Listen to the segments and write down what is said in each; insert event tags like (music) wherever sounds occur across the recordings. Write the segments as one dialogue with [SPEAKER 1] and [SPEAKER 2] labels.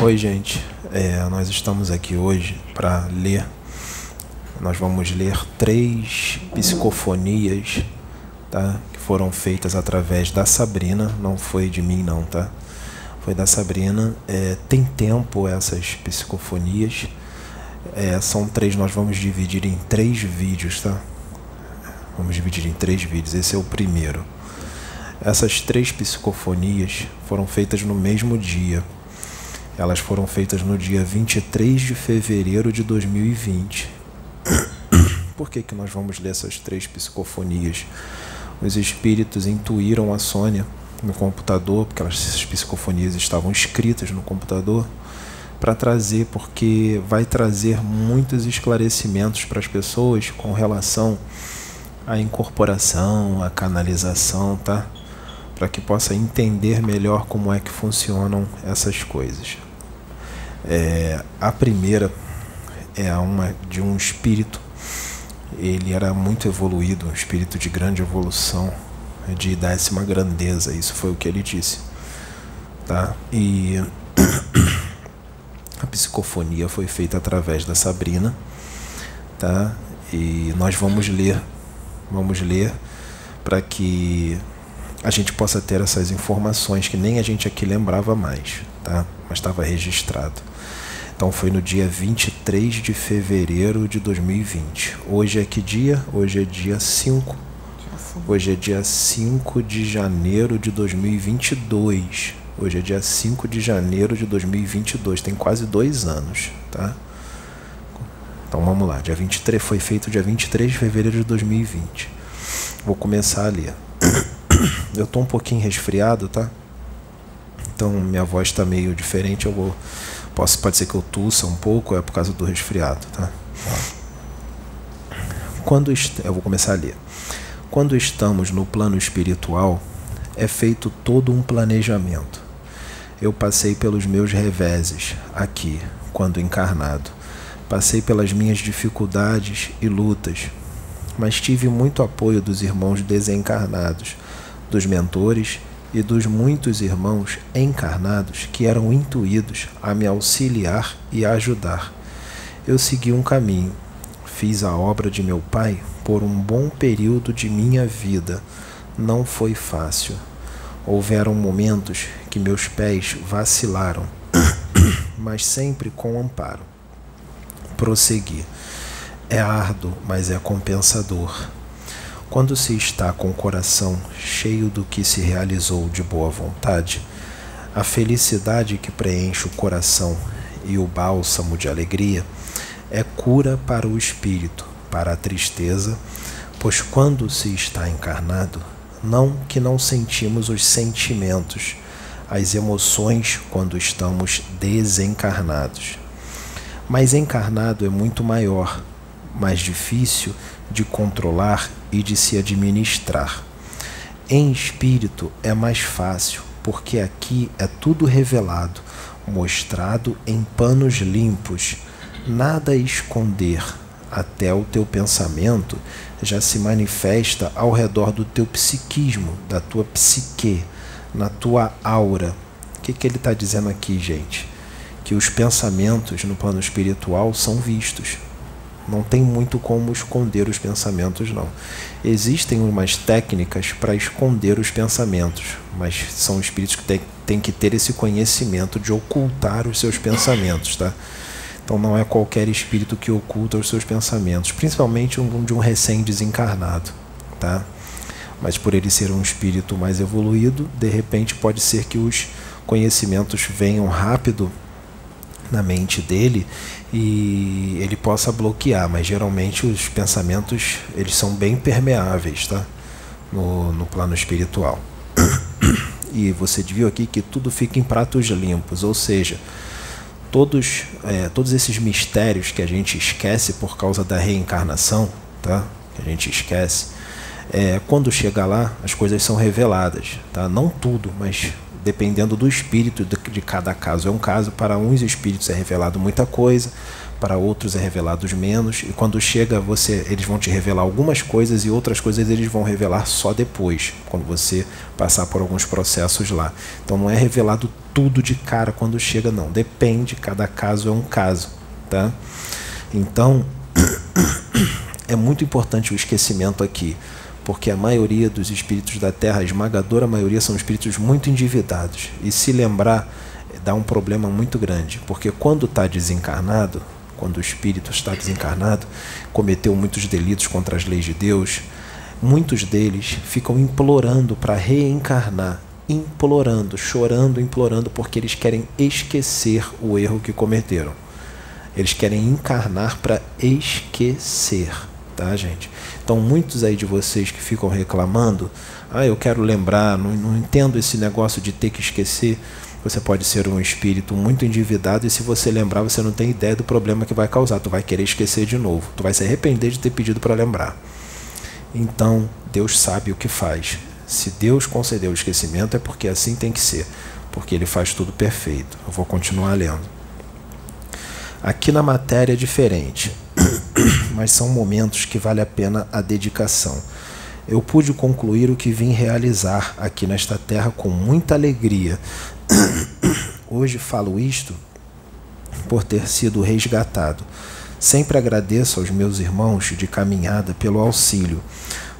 [SPEAKER 1] Oi, gente. É, nós estamos aqui hoje para ler. Nós vamos ler três psicofonias, tá? Que foram feitas através da Sabrina. Não foi de mim, não, tá? Foi da Sabrina. É, tem tempo essas psicofonias. É, são três. Nós vamos dividir em três vídeos, tá? Vamos dividir em três vídeos. Esse é o primeiro. Essas três psicofonias foram feitas no mesmo dia. Elas foram feitas no dia 23 de fevereiro de 2020. (coughs) Por que, que nós vamos ler essas três psicofonias? Os espíritos intuíram a Sônia no computador, porque essas psicofonias estavam escritas no computador, para trazer, porque vai trazer muitos esclarecimentos para as pessoas com relação à incorporação, à canalização, tá? para que possa entender melhor como é que funcionam essas coisas. É, a primeira é uma de um espírito, ele era muito evoluído, um espírito de grande evolução, de décima grandeza, isso foi o que ele disse. Tá? E (clears throat) a psicofonia foi feita através da Sabrina, tá? E nós vamos ler, vamos ler para que a gente possa ter essas informações que nem a gente aqui lembrava mais, tá? Mas estava registrado. Então foi no dia 23 de fevereiro de 2020. Hoje é que dia? Hoje é dia 5. Hoje é dia 5 de janeiro de 2022. Hoje é dia 5 de janeiro de 2022. Tem quase dois anos, tá? Então vamos lá. Dia 23 foi feito dia 23 de fevereiro de 2020. Vou começar a ler. Eu tô um pouquinho resfriado, tá? Então minha voz está meio diferente, eu vou posso pode ser que eu tussa um pouco, é por causa do resfriado, tá? Quando eu vou começar a ler. Quando estamos no plano espiritual, é feito todo um planejamento. Eu passei pelos meus reveses aqui, quando encarnado. Passei pelas minhas dificuldades e lutas, mas tive muito apoio dos irmãos desencarnados dos mentores e dos muitos irmãos encarnados que eram intuídos a me auxiliar e ajudar. Eu segui um caminho, fiz a obra de meu pai por um bom período de minha vida. Não foi fácil. Houveram momentos que meus pés vacilaram, (coughs) mas sempre com amparo. Prossegui. É árduo, mas é compensador. Quando se está com o coração cheio do que se realizou de boa vontade, a felicidade que preenche o coração e o bálsamo de alegria é cura para o espírito, para a tristeza, pois quando se está encarnado, não que não sentimos os sentimentos, as emoções quando estamos desencarnados. Mas encarnado é muito maior, mais difícil de controlar e de se administrar. Em espírito é mais fácil, porque aqui é tudo revelado, mostrado em panos limpos, nada a esconder. Até o teu pensamento já se manifesta ao redor do teu psiquismo, da tua psique, na tua aura. O que, que ele está dizendo aqui, gente? Que os pensamentos no plano espiritual são vistos não tem muito como esconder os pensamentos, não. Existem umas técnicas para esconder os pensamentos, mas são espíritos que têm, que ter esse conhecimento de ocultar os seus pensamentos, tá? Então não é qualquer espírito que oculta os seus pensamentos, principalmente um de um recém-desencarnado, tá? Mas por ele ser um espírito mais evoluído, de repente pode ser que os conhecimentos venham rápido na mente dele e ele possa bloquear, mas geralmente os pensamentos eles são bem permeáveis, tá? No, no plano espiritual. E você viu aqui que tudo fica em pratos limpos, ou seja, todos, é, todos esses mistérios que a gente esquece por causa da reencarnação, tá? Que a gente esquece, é, quando chega lá, as coisas são reveladas, tá? Não tudo, mas dependendo do espírito de, cada caso. É um caso, para uns espíritos é revelado muita coisa, para outros é revelado menos, e quando chega você, eles vão te revelar algumas coisas e outras coisas eles vão revelar só depois, quando você passar por alguns processos lá. Então não é revelado tudo de cara quando chega, não. Depende, cada caso é um caso, tá? Então (coughs) é muito importante o esquecimento aqui, porque a maioria dos espíritos da Terra, a esmagadora maioria, são espíritos muito endividados. E se lembrar dá um problema muito grande, porque quando está desencarnado, quando o espírito está desencarnado, cometeu muitos delitos contra as leis de Deus, muitos deles ficam implorando para reencarnar, implorando, chorando, implorando, porque eles querem esquecer o erro que cometeram. Eles querem encarnar para esquecer tá, gente? Então, muitos aí de vocês que ficam reclamando, ah, eu quero lembrar, não, não entendo esse negócio de ter que esquecer. Você pode ser um espírito muito endividado e se você lembrar, você não tem ideia do problema que vai causar. Tu vai querer esquecer de novo. Tu vai se arrepender de ter pedido para lembrar. Então, Deus sabe o que faz. Se Deus concedeu o esquecimento, é porque assim tem que ser, porque Ele faz tudo perfeito. Eu vou continuar lendo. Aqui na matéria é diferente. (coughs) mas são momentos que vale a pena a dedicação. Eu pude concluir o que vim realizar aqui nesta terra com muita alegria. (coughs) Hoje falo isto por ter sido resgatado. Sempre agradeço aos meus irmãos de caminhada pelo auxílio,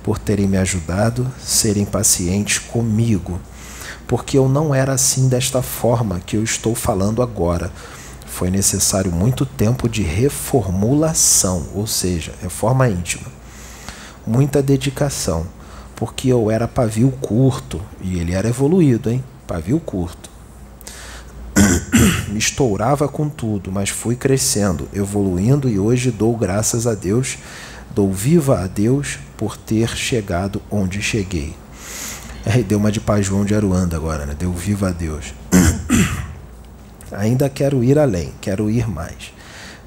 [SPEAKER 1] por terem me ajudado, serem pacientes comigo, porque eu não era assim desta forma que eu estou falando agora foi necessário muito tempo de reformulação, ou seja, reforma íntima. Muita dedicação, porque eu era pavio curto e ele era evoluído, hein? Pavio curto. (coughs) Me estourava com tudo, mas fui crescendo, evoluindo e hoje dou graças a Deus, dou viva a Deus por ter chegado onde cheguei. Aí (coughs) deu uma de Pai João de Aruanda agora, né? Deu viva a Deus. (coughs) Ainda quero ir além, quero ir mais.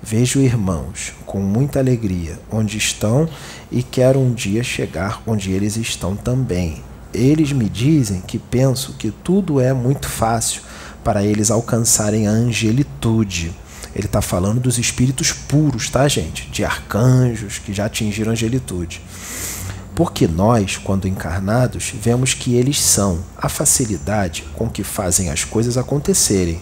[SPEAKER 1] Vejo irmãos com muita alegria onde estão e quero um dia chegar onde eles estão também. Eles me dizem que penso que tudo é muito fácil para eles alcançarem a angelitude. Ele está falando dos espíritos puros, tá, gente? De arcanjos que já atingiram a angelitude. Porque nós, quando encarnados, vemos que eles são a facilidade com que fazem as coisas acontecerem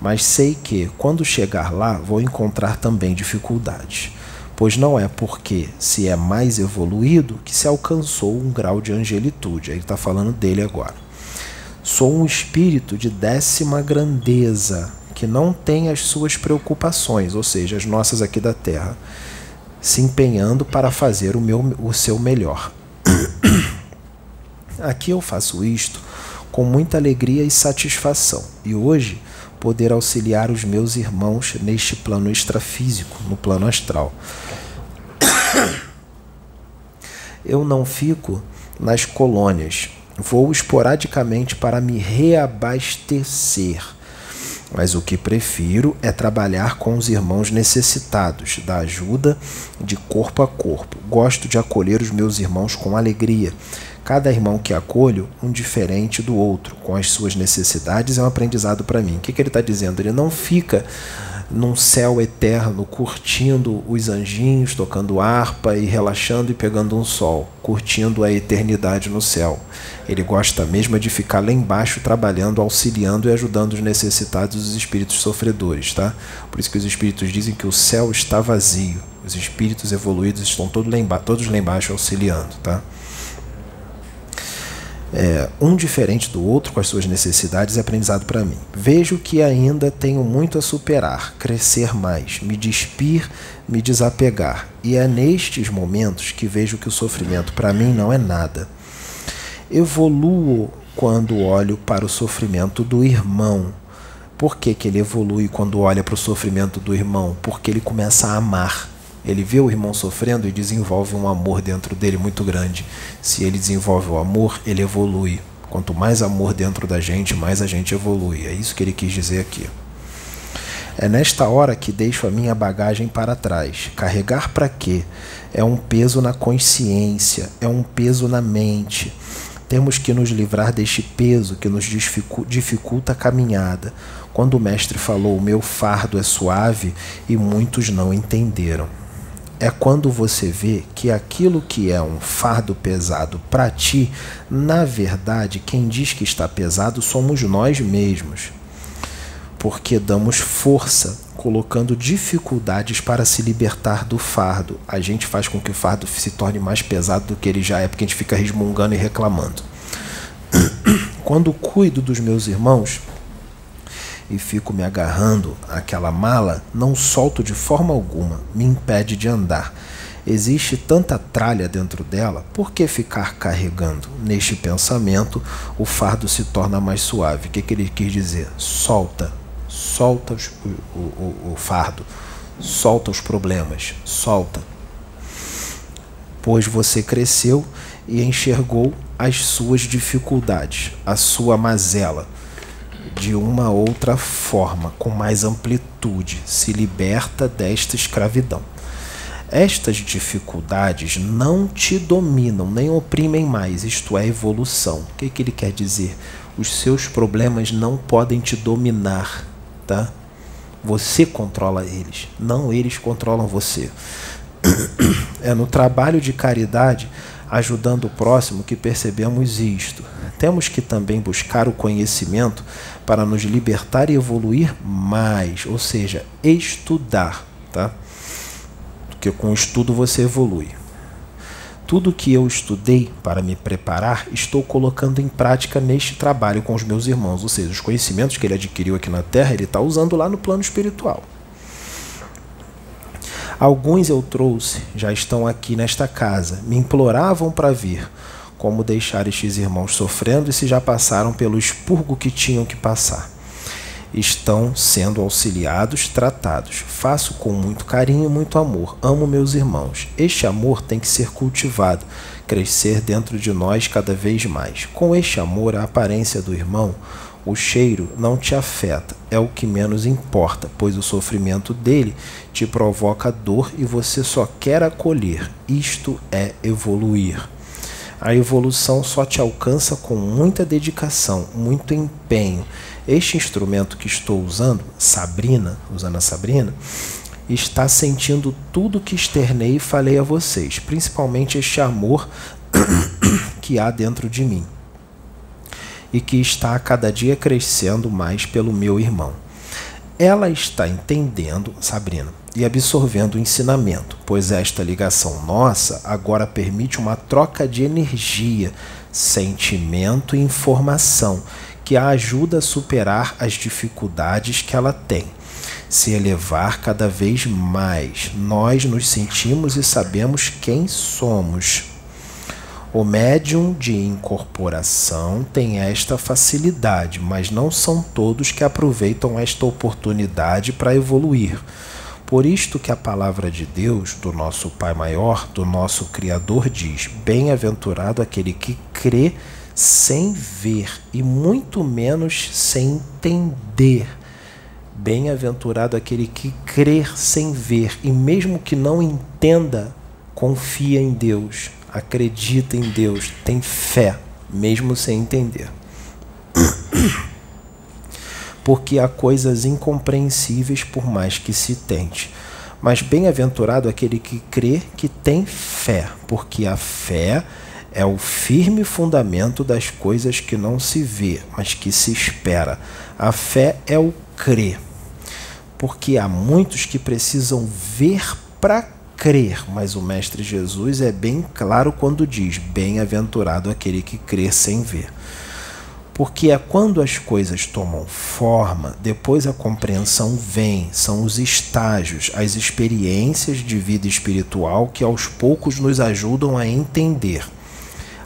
[SPEAKER 1] mas sei que, quando chegar lá, vou encontrar também dificuldades, pois não é porque se é mais evoluído que se alcançou um grau de angelitude. Ele está falando dele agora. Sou um espírito de décima grandeza, que não tem as suas preocupações, ou seja, as nossas aqui da Terra, se empenhando para fazer o, meu, o seu melhor. (coughs) Aqui eu faço isto com muita alegria e satisfação, e hoje poder auxiliar os meus irmãos neste plano extrafísico, no plano astral. (coughs) Eu não fico nas colônias, vou esporadicamente para me reabastecer. Mas o que prefiro é trabalhar com os irmãos necessitados da ajuda de corpo a corpo. Gosto de acolher os meus irmãos com alegria Cada irmão que acolho, um diferente do outro, com as suas necessidades, é um aprendizado para mim. O que, que ele está dizendo? Ele não fica num céu eterno, curtindo os anjinhos, tocando harpa e relaxando e pegando um sol, curtindo a eternidade no céu. Ele gosta mesmo de ficar lá embaixo trabalhando, auxiliando e ajudando os necessitados os espíritos sofredores, tá? Por isso que os espíritos dizem que o céu está vazio. Os espíritos evoluídos estão todos lá embaixo, todos lá embaixo auxiliando, tá? É, um diferente do outro com as suas necessidades é aprendizado para mim. Vejo que ainda tenho muito a superar, crescer mais, me despir, me desapegar. E é nestes momentos que vejo que o sofrimento para mim não é nada. Evoluo quando olho para o sofrimento do irmão. Por que, que ele evolui quando olha para o sofrimento do irmão? Porque ele começa a amar ele vê o irmão sofrendo e desenvolve um amor dentro dele muito grande. Se ele desenvolve o amor, ele evolui. Quanto mais amor dentro da gente, mais a gente evolui. É isso que ele quis dizer aqui. É nesta hora que deixo a minha bagagem para trás. Carregar para quê? É um peso na consciência, é um peso na mente. Temos que nos livrar deste peso que nos dificulta a caminhada. Quando o Mestre falou: O meu fardo é suave, e muitos não entenderam. É quando você vê que aquilo que é um fardo pesado para ti, na verdade, quem diz que está pesado somos nós mesmos. Porque damos força colocando dificuldades para se libertar do fardo. A gente faz com que o fardo se torne mais pesado do que ele já é, porque a gente fica resmungando e reclamando. (coughs) Quando cuido dos meus irmãos e fico me agarrando àquela mala, não solto de forma alguma, me impede de andar. Existe tanta tralha dentro dela, por que ficar carregando? Neste pensamento, o fardo se torna mais suave. O que, que ele quis dizer? Solta, solta os, o, o, o fardo, solta os problemas, solta. Pois você cresceu e enxergou as suas dificuldades, a sua mazela, de uma outra forma, com mais amplitude, se liberta desta escravidão. Estas dificuldades não te dominam, nem oprimem mais, isto é evolução. O que, que ele quer dizer? Os seus problemas não podem te dominar, tá? Você controla eles, não eles controlam você. (coughs) É no trabalho de caridade, ajudando o próximo, que percebemos isto. Temos que também buscar o conhecimento para nos libertar e evoluir mais, ou seja, estudar, tá? Porque com o estudo você evolui. Tudo que eu estudei para me preparar, estou colocando em prática neste trabalho com os meus irmãos. Ou seja, os conhecimentos que ele adquiriu aqui na Terra, ele está usando lá no plano espiritual. Alguns eu trouxe, já estão aqui nesta casa, me imploravam para vir. Como deixar estes irmãos sofrendo e se já passaram pelo expurgo que tinham que passar? estão sendo auxiliados, tratados. Faço com muito carinho e muito amor. Amo meus irmãos. Este amor tem que ser cultivado, crescer dentro de nós cada vez mais. Com este amor, a aparência do irmão, o cheiro não te afeta, é o que menos importa, pois o sofrimento dele te provoca dor e você só quer acolher. Isto é evoluir. A evolução só te alcança com muita dedicação, muito empenho este instrumento que estou usando, Sabrina, usando a Sabrina, está sentindo tudo que externei e falei a vocês, principalmente este amor (coughs) que há dentro de mim e que está a cada dia crescendo mais pelo meu irmão. Ela está entendendo, Sabrina, e absorvendo o ensinamento, pois esta ligação nossa agora permite uma troca de energia, sentimento e informação que a ajuda a superar as dificuldades que ela tem, se elevar cada vez mais. Nós nos sentimos e sabemos quem somos. O médium de incorporação tem esta facilidade, mas não são todos que aproveitam esta oportunidade para evoluir. Por isto que a palavra de Deus, do nosso Pai maior, do nosso Criador, diz: Bem-aventurado aquele que crê sem ver e muito menos sem entender. Bem-aventurado aquele que crer sem ver e mesmo que não entenda, confia em Deus, acredita em Deus, tem fé, mesmo sem entender. (clears throat) Porque há coisas incompreensíveis por mais que se tente. Mas bem-aventurado aquele que crê que tem fé, porque a fé é o firme fundamento das coisas que não se vê, mas que se espera. A fé é o crer. Porque há muitos que precisam ver para crer, mas o Mestre Jesus é bem claro quando diz: Bem-aventurado aquele que crê sem ver. Porque é quando as coisas tomam forma, depois a compreensão vem, são os estágios, as experiências de vida espiritual que aos poucos nos ajudam a entender.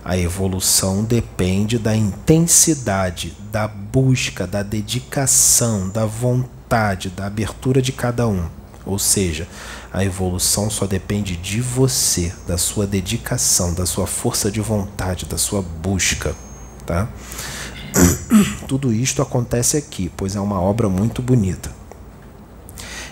[SPEAKER 1] A evolução depende da intensidade, da busca, da dedicação, da vontade, da abertura de cada um. Ou seja, a evolução só depende de você, da sua dedicação, da sua força de vontade, da sua busca, tá? (coughs) Tudo isto acontece aqui, pois é uma obra muito bonita.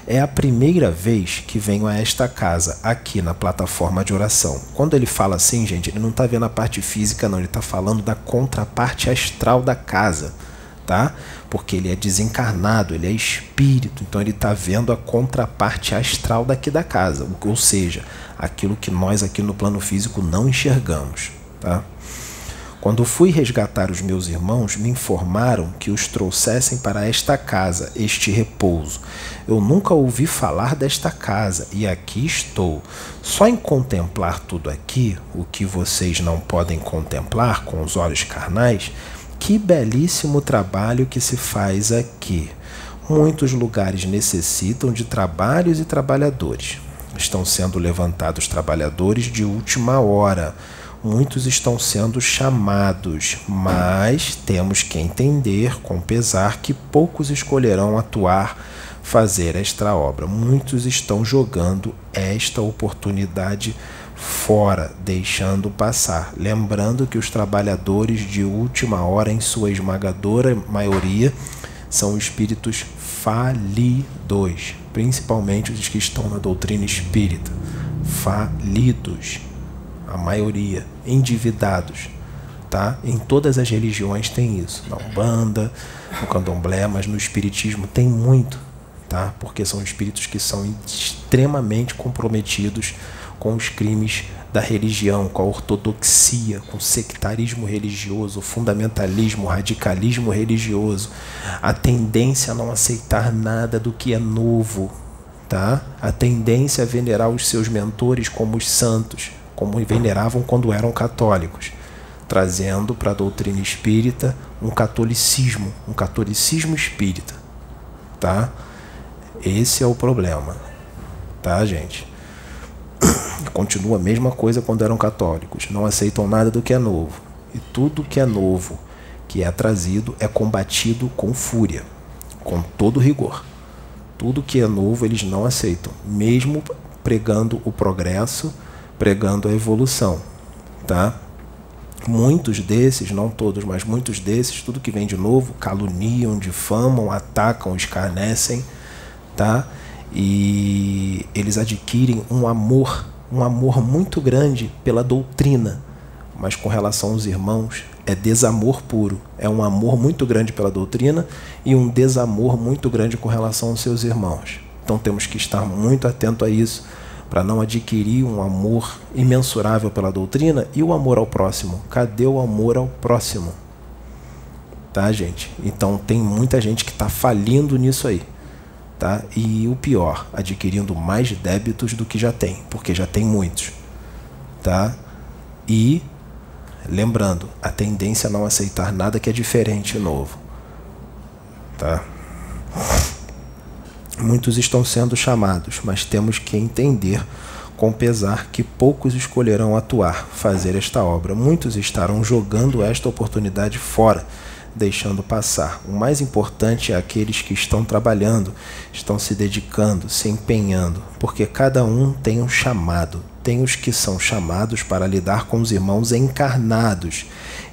[SPEAKER 1] É a primeira vez que venho a esta casa, aqui na plataforma de oração. Quando ele fala assim, gente, ele não está vendo a parte física, não, ele está falando da contraparte astral da casa, tá? Porque ele é desencarnado, ele é espírito, então ele está vendo a contraparte astral daqui da casa, ou seja, aquilo que nós aqui no plano físico não enxergamos, tá? Quando fui resgatar os meus irmãos, me informaram que os trouxessem para esta casa, este repouso. Eu nunca ouvi falar desta casa e aqui estou. Só em contemplar tudo aqui, o que vocês não podem contemplar com os olhos carnais, que belíssimo trabalho que se faz aqui. Muitos lugares necessitam de trabalhos e trabalhadores. Estão sendo levantados trabalhadores de última hora muitos estão sendo chamados, mas temos que entender com pesar que poucos escolherão atuar, fazer esta obra. Muitos estão jogando esta oportunidade fora, deixando passar. Lembrando que os trabalhadores de última hora, em sua esmagadora maioria, são espíritos falidos, principalmente os que estão na doutrina espírita. Falidos a maioria, endividados. Tá? Em todas as religiões tem isso. Na Umbanda, no Candomblé, mas no Espiritismo tem muito. Tá? Porque são espíritos que são extremamente comprometidos com os crimes da religião, com a ortodoxia, com o sectarismo religioso, o fundamentalismo, o radicalismo religioso, a tendência a não aceitar nada do que é novo, tá? A tendência a venerar os seus mentores como os santos, como veneravam quando eram católicos, trazendo para a doutrina espírita um catolicismo, um catolicismo espírita, tá? Esse é o problema, tá, gente? (coughs) Continua a mesma coisa quando eram católicos, não aceitam nada do que é novo. E tudo que é novo, que é trazido, é combatido com fúria, com todo rigor. Tudo que é novo eles não aceitam, mesmo pregando o progresso, pregando a evolução, tá? Muitos desses, não todos, mas muitos desses, tudo que vem de novo, caluniam, difamam, atacam, escarnecem, tá? E eles adquirem um amor, um amor muito grande pela doutrina, mas com relação aos irmãos, é desamor puro. É um amor muito grande pela doutrina e um desamor muito grande com relação aos seus irmãos. Então temos que estar muito atento a isso para não adquirir um amor imensurável pela doutrina e o amor ao próximo. Cadê o amor ao próximo? Tá, gente? Então tem muita gente que está falindo nisso aí. Tá? E o pior, adquirindo mais débitos do que já tem, porque já tem muitos. Tá? E lembrando, a tendência a não aceitar nada que é diferente e novo. Tá? Muitos estão sendo chamados, mas temos que entender com pesar que poucos escolherão atuar, fazer esta obra. Muitos estarão jogando esta oportunidade fora, deixando passar. O mais importante é aqueles que estão trabalhando, estão se dedicando, se empenhando, porque cada um tem um chamado. Tem os que são chamados para lidar com os irmãos encarnados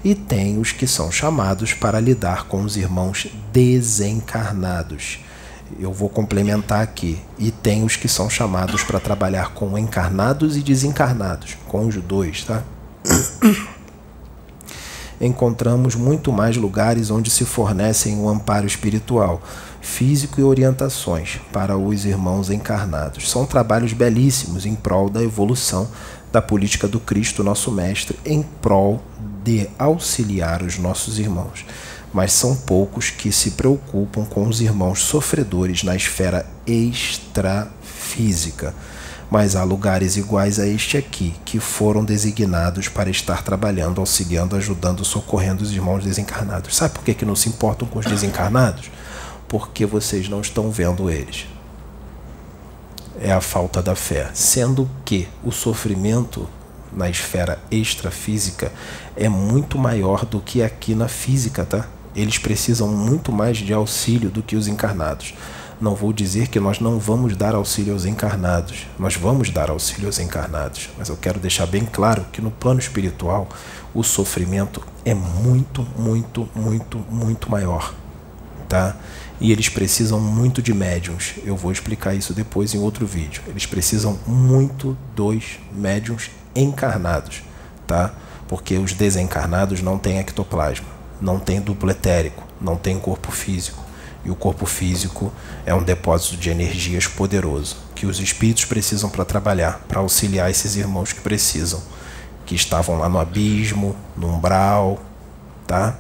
[SPEAKER 1] e tem os que são chamados para lidar com os irmãos desencarnados eu vou complementar aqui. E tem os que são chamados para trabalhar com encarnados e desencarnados, com os dois, tá? (clears throat) Encontramos muito mais lugares onde se fornecem um amparo espiritual, físico e orientações para os irmãos encarnados. São trabalhos belíssimos em prol da evolução da política do Cristo, nosso Mestre, em prol de auxiliar os nossos irmãos mas são poucos que se preocupam com os irmãos sofredores na esfera extrafísica. Mas há lugares iguais a este aqui, que foram designados para estar trabalhando, auxiliando, ajudando, socorrendo os irmãos desencarnados. Sabe por que, que não se importam com os desencarnados? Porque vocês não estão vendo eles. É a falta da fé. Sendo que o sofrimento na esfera extrafísica é muito maior do que aqui na física, tá? Eles precisam muito mais de auxílio do que os encarnados. Não vou dizer que nós não vamos dar auxílio aos encarnados, nós vamos dar auxílio aos encarnados, mas eu quero deixar bem claro que no plano espiritual o sofrimento é muito, muito, muito, muito maior. tá? E eles precisam muito de médiums. Eu vou explicar isso depois em outro vídeo. Eles precisam muito dos médiums encarnados, tá? Porque os desencarnados não têm ectoplasma, não têm duplo etérico, não têm corpo físico. E o corpo físico é um depósito de energias poderoso que os espíritos precisam para trabalhar, para auxiliar esses irmãos que precisam, que estavam lá no abismo, no umbral, tá?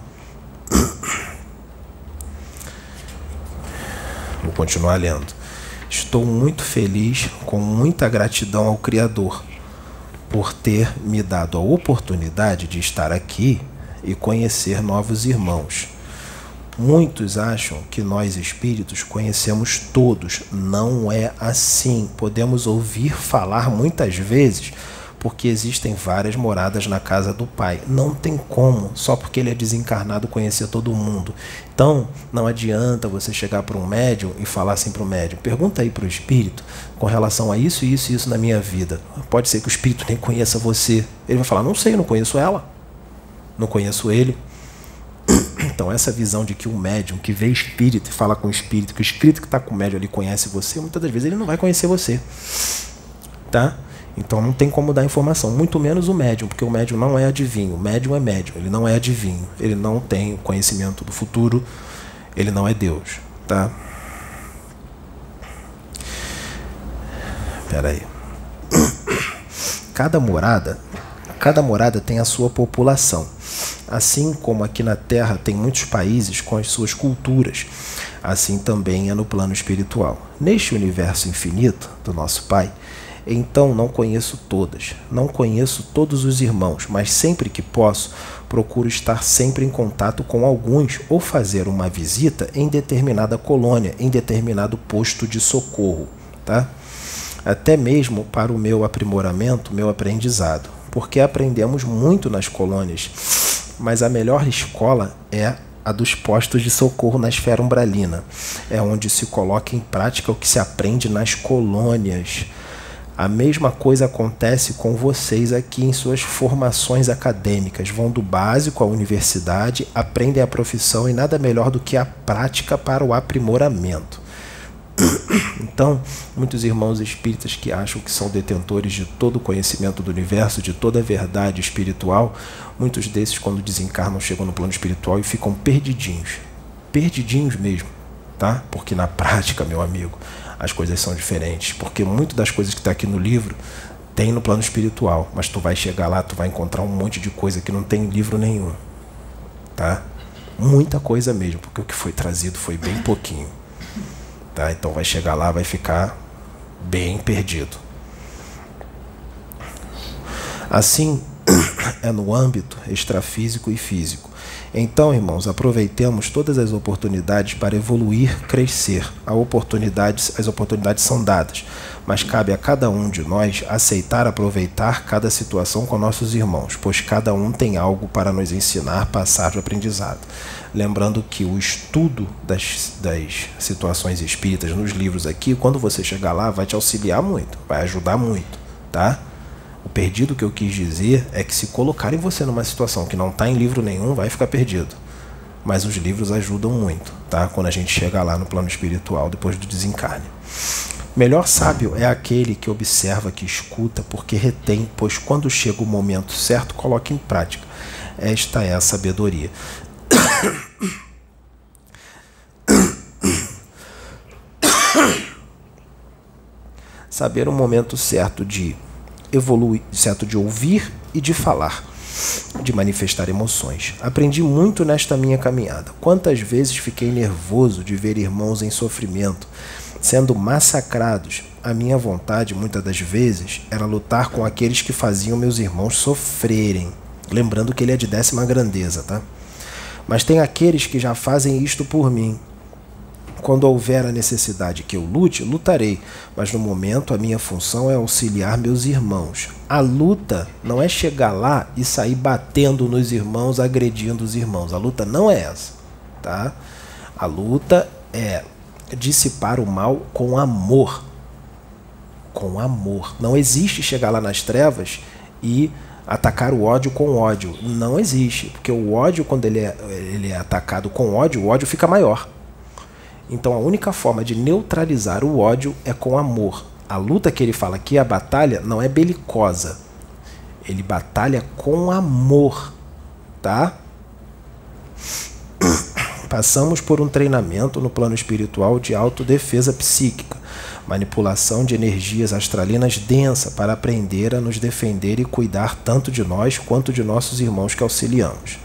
[SPEAKER 1] (coughs) Vou continuar lendo. Estou muito feliz, com muita gratidão ao Criador, por ter me dado a oportunidade de estar aqui e conhecer novos irmãos. Muitos acham que nós espíritos conhecemos todos. Não é assim. Podemos ouvir falar muitas vezes porque existem várias moradas na casa do Pai. Não tem como, só porque ele é desencarnado, conhecer todo mundo. Então, não adianta você chegar para um médium e falar assim para o médium: pergunta aí para o espírito com relação a isso, isso e isso na minha vida. Pode ser que o espírito nem conheça você. Ele vai falar: não sei, não conheço ela, não conheço ele. (clears throat) Então, essa visão de que o médium que vê espírito e fala com o espírito, que o espírito que está com o médium ali conhece você, muitas das vezes ele não vai conhecer você. Tá? Então não tem como dar informação, muito menos o médium, porque o médium não é adivinho. O médium é médium, ele não é adivinho. Ele não tem o conhecimento do futuro, ele não é Deus, tá? Espera aí. (clears throat) Cada morada, cada morada tem a sua população. Assim como aqui na Terra tem muitos países com as suas culturas, assim também é no plano espiritual. Neste universo infinito do nosso Pai, então não conheço todas, não conheço todos os irmãos, mas sempre que posso, procuro estar sempre em contato com alguns ou fazer uma visita em determinada colônia, em determinado posto de socorro, tá? Até mesmo para o meu aprimoramento, meu aprendizado, porque aprendemos muito nas colônias, mas a melhor escola é a dos postos de socorro na esfera umbralina. É onde se coloca em prática o que se aprende nas colônias a mesma coisa acontece com vocês aqui em suas formações acadêmicas. Vão do básico à universidade, aprendem a profissão e nada melhor do que a prática para o aprimoramento. Então, muitos irmãos espíritas que acham que são detentores de todo o conhecimento do universo, de toda a verdade espiritual, muitos desses, quando desencarnam, chegam no plano espiritual e ficam perdidinhos. Perdidinhos mesmo, tá? Porque na prática, meu amigo, as coisas são diferentes. Porque muito das coisas que está aqui no livro tem no plano espiritual, mas tu vai chegar lá, tu vai encontrar um monte de coisa que não tem em livro nenhum. Tá? Muita coisa mesmo, porque o que foi trazido foi bem pouquinho. Tá? Então vai chegar lá, vai ficar bem perdido. Assim, (clears throat) é no âmbito extrafísico e físico. Então, irmãos, aproveitemos todas as oportunidades para evoluir, crescer. A oportunidades, as oportunidades são dadas, mas cabe a cada um de nós aceitar aproveitar cada situação com nossos irmãos, pois cada um tem algo para nos ensinar, passar de aprendizado. Lembrando que o estudo das, das situações espíritas nos livros aqui, quando você chegar lá, vai te auxiliar muito, vai ajudar muito, tá? O perdido que eu quis dizer é que se colocarem você numa situação que não está em livro nenhum, vai ficar perdido. Mas os livros ajudam muito, tá? Quando a gente chega lá no plano espiritual depois do desencarne. Melhor sábio é aquele que observa, que escuta, porque retém, pois quando chega o momento certo, coloca em prática. Esta é a sabedoria. (coughs) Saber o momento certo de evolui, certo, de ouvir e de falar, de manifestar emoções. Aprendi muito nesta minha caminhada. Quantas vezes fiquei nervoso de ver irmãos em sofrimento, sendo massacrados. A minha vontade, muitas das vezes, era lutar com aqueles que faziam meus irmãos sofrerem. Lembrando que ele é de décima grandeza, tá? Mas tem aqueles que já fazem isto por mim, quando houver a necessidade que eu lute, lutarei, mas no momento a minha função é auxiliar meus irmãos. A luta não é chegar lá e sair batendo nos irmãos, agredindo os irmãos. A luta não é essa, tá? A luta é dissipar o mal com amor. Com amor. Não existe chegar lá nas trevas e atacar o ódio com ódio. Não existe, porque o ódio quando ele é, ele é atacado com ódio, o ódio fica maior. Então a única forma de neutralizar o ódio é com amor. A luta que ele fala aqui, a batalha, não é belicosa. Ele batalha com amor, tá? (coughs) Passamos por um treinamento no plano espiritual de autodefesa psíquica, manipulação de energias astralinas densa para aprender a nos defender e cuidar tanto de nós quanto de nossos irmãos que auxiliamos.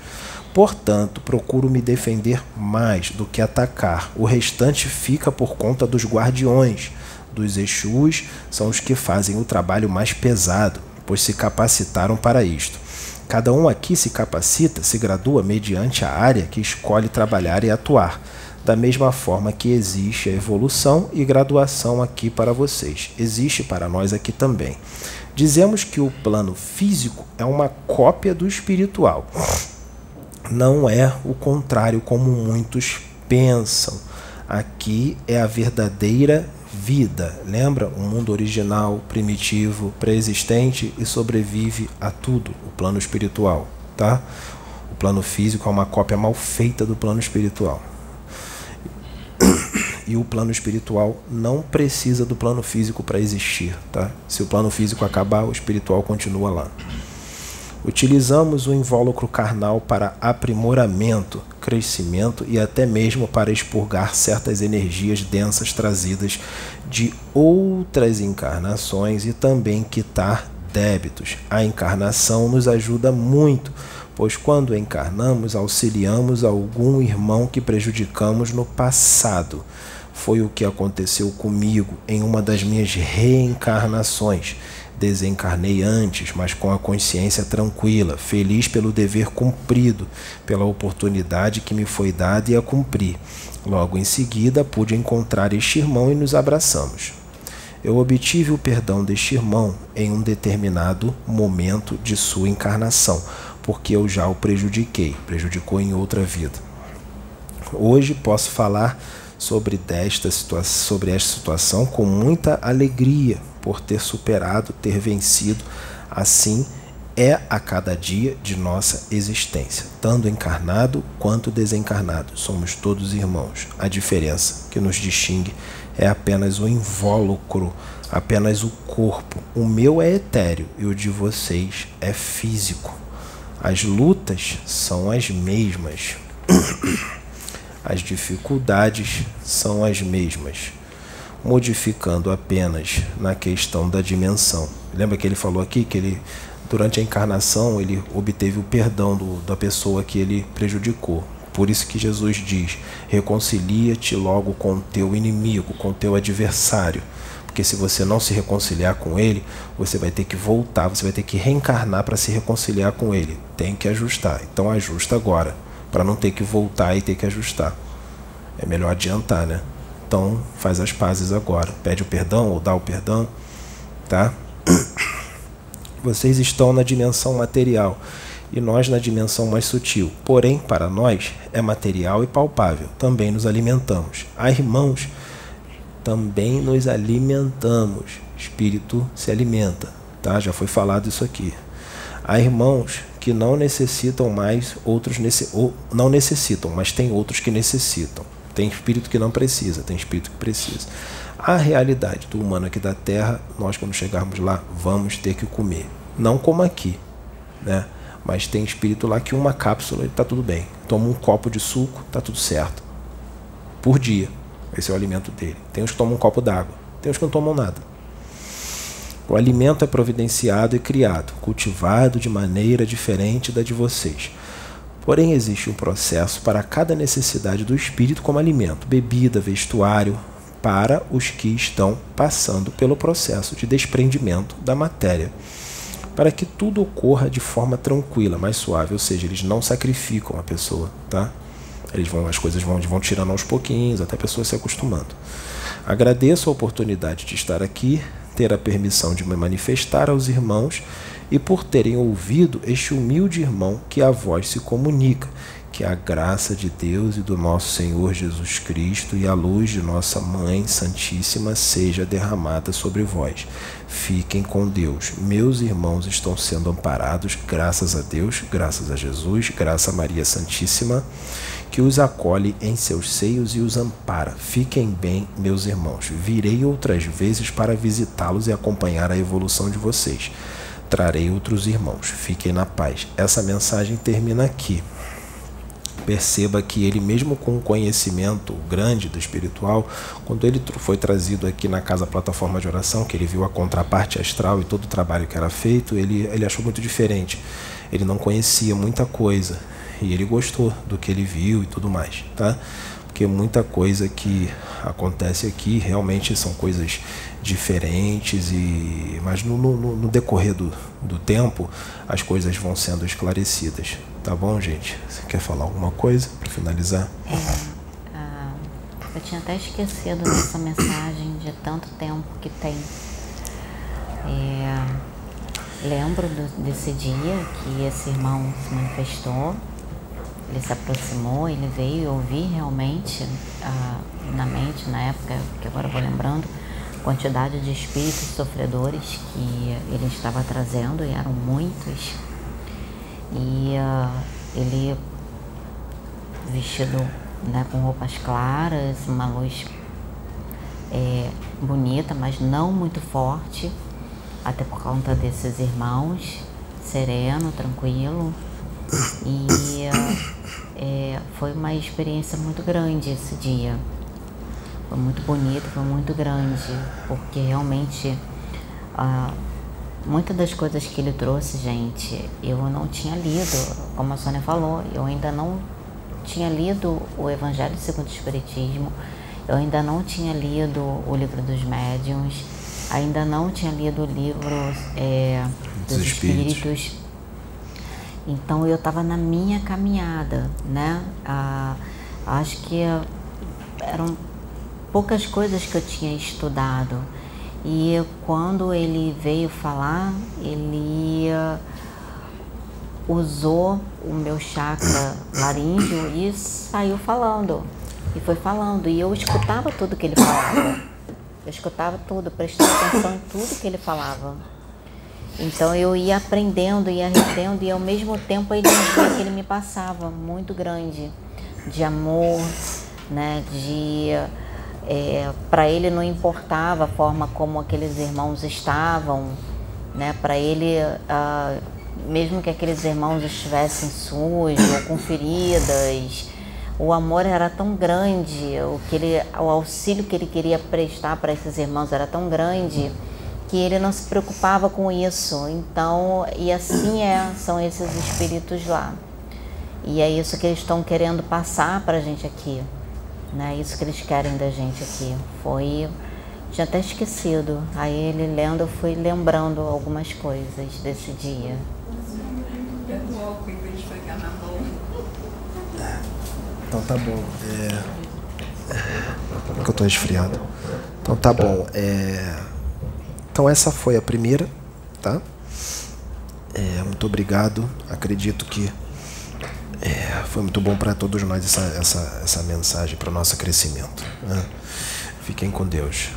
[SPEAKER 1] Portanto, procuro me defender mais do que atacar. O restante fica por conta dos guardiões. Dos Exus são os que fazem o trabalho mais pesado, pois se capacitaram para isto. Cada um aqui se capacita, se gradua mediante a área que escolhe trabalhar e atuar. Da mesma forma que existe a evolução e graduação aqui para vocês, existe para nós aqui também. Dizemos que o plano físico é uma cópia do espiritual não é o contrário como muitos pensam. Aqui é a verdadeira vida. Lembra? O mundo original, primitivo, pré-existente e sobrevive a tudo, o plano espiritual, tá? O plano físico é uma cópia mal feita do plano espiritual. (coughs) E o plano espiritual não precisa do plano físico para existir, tá? Se o plano físico acabar, o espiritual continua lá. Utilizamos o invólucro carnal para aprimoramento, crescimento e até mesmo para expurgar certas energias densas trazidas de outras encarnações e também quitar débitos. A encarnação nos ajuda muito, pois quando encarnamos, auxiliamos algum irmão que prejudicamos no passado. Foi o que aconteceu comigo em uma das minhas reencarnações Desencarnei antes, mas com a consciência tranquila, feliz pelo dever cumprido, pela oportunidade que me foi dada e a cumpri. Logo em seguida, pude encontrar este irmão e nos abraçamos. Eu obtive o perdão deste irmão em um determinado momento de sua encarnação, porque eu já o prejudiquei, prejudicou em outra vida. Hoje posso falar sobre, desta sobre esta situação com muita alegria, por ter superado, ter vencido. Assim é a cada dia de nossa existência, tanto encarnado quanto desencarnado. Somos todos irmãos. A diferença que nos distingue é apenas o invólucro, apenas o corpo. O meu é etéreo e o de vocês é físico. As lutas são as mesmas. (coughs) As dificuldades são as mesmas modificando apenas na questão da dimensão. Lembra que ele falou aqui que ele durante a encarnação ele obteve o perdão do, da pessoa que ele prejudicou. Por isso que Jesus diz: reconcilia-te logo com teu inimigo, com teu adversário. Porque se você não se reconciliar com ele, você vai ter que voltar, você vai ter que reencarnar para se reconciliar com ele. Tem que ajustar. Então ajusta agora, para não ter que voltar e ter que ajustar. É melhor adiantar, né? Então faz as pazes agora. Pede o perdão ou dá o perdão, tá? (clears throat) Vocês estão na dimensão material e nós na dimensão mais sutil. Porém, para nós é material e palpável. Também nos alimentamos. Há irmãos, também nos alimentamos. Espírito se alimenta, tá? Já foi falado isso aqui. Há irmãos que não necessitam mais, outros nesse, ou não necessitam, mas tem outros que necessitam. Tem espírito que não precisa, tem espírito que precisa. A realidade do humano aqui da Terra, nós quando chegarmos lá, vamos ter que comer. Não como aqui, né? Mas tem espírito lá que uma cápsula está tudo bem. Toma um copo de suco, está tudo certo. Por dia. Esse é o alimento dele. Tem os que tomam um copo d'água. Tem os que não tomam nada. O alimento é providenciado e criado, cultivado de maneira diferente da de vocês. Porém, existe um processo para cada necessidade do espírito, como alimento, bebida, vestuário, para os que estão passando pelo processo de desprendimento da matéria, para que tudo ocorra de forma tranquila, mais suave, ou seja, eles não sacrificam a pessoa, tá? Eles vão, as coisas vão, vão tirando aos pouquinhos, até a pessoa se acostumando. Agradeço a oportunidade de estar aqui, ter a permissão de me manifestar aos irmãos e por terem ouvido este humilde irmão que a voz se comunica, que a graça de Deus e do nosso Senhor Jesus Cristo e a luz de nossa Mãe Santíssima seja derramada sobre vós. Fiquem com Deus. Meus irmãos estão sendo amparados, graças a Deus, graças a Jesus, graças a Maria Santíssima. que os acolhe em seus seios e os ampara. Fiquem bem, meus irmãos. Virei outras vezes para visitá-los e acompanhar a evolução de vocês. Trarei outros irmãos. Fiquem na paz. Essa mensagem termina aqui perceba que ele mesmo com o conhecimento grande do espiritual, quando ele foi trazido aqui na casa plataforma de oração, que ele viu a contraparte astral e todo o trabalho que era feito, ele, ele achou muito diferente. Ele não conhecia muita coisa e ele gostou do que ele viu e tudo mais, tá? Porque muita coisa que acontece aqui realmente são coisas diferentes e mas no, no, no decorrer do, do tempo as coisas vão sendo esclarecidas, tá bom, gente? Você quer falar alguma coisa para finalizar?
[SPEAKER 2] É, ah, eu tinha até esquecido dessa mensagem de tanto tempo que tem. É, lembro do, desse dia que esse irmão se manifestou ele se aproximou, ele veio ouvir realmente ah, na mente, na época, que agora vou lembrando, quantidade de espíritos sofredores que ele estava trazendo, e eram muitos. E ah, ele vestido né, com roupas claras, uma luz é, bonita, mas não muito forte, até por conta desses irmãos, sereno, tranquilo. E uh, é, foi uma experiência muito grande esse dia. Foi muito bonito, foi muito grande, porque realmente uh, muitas das coisas que ele trouxe, gente, eu não tinha lido, como a Sônia falou, eu ainda não tinha lido o Evangelho segundo o Espiritismo, eu ainda não tinha lido o livro dos médiuns, ainda não tinha lido o livro é, dos, dos espíritos. espíritos então eu estava na minha caminhada, né? Ah, acho que eram poucas coisas que eu tinha estudado. E quando ele veio falar, ele usou o meu chakra laríngeo e saiu falando. E foi falando. E eu escutava tudo que ele falava. Eu escutava tudo, prestava atenção em tudo que ele falava. Então eu ia aprendendo, ia retendo e ao mesmo tempo ele me passava, muito grande, de amor, né, de é, para ele não importava a forma como aqueles irmãos estavam, né, para ele ah, mesmo que aqueles irmãos estivessem sujos ou com feridas, o amor era tão grande, o que ele, o auxílio que ele queria prestar para esses irmãos era tão grande que ele não se preocupava com isso. Então, e assim é, são esses espíritos lá. E é isso que eles estão querendo passar para a gente aqui. Né? Isso que eles querem da gente aqui. Foi. Tinha até esquecido. Aí ele lendo, eu fui lembrando algumas coisas desse dia.
[SPEAKER 1] Então tá bom. É... Porque eu tô resfriado. Então tá bom. É... Então essa foi a primeira, tá? É, muito obrigado. Acredito que é, foi muito bom para todos nós essa, essa, essa mensagem para o nosso crescimento. Né? Fiquem com Deus.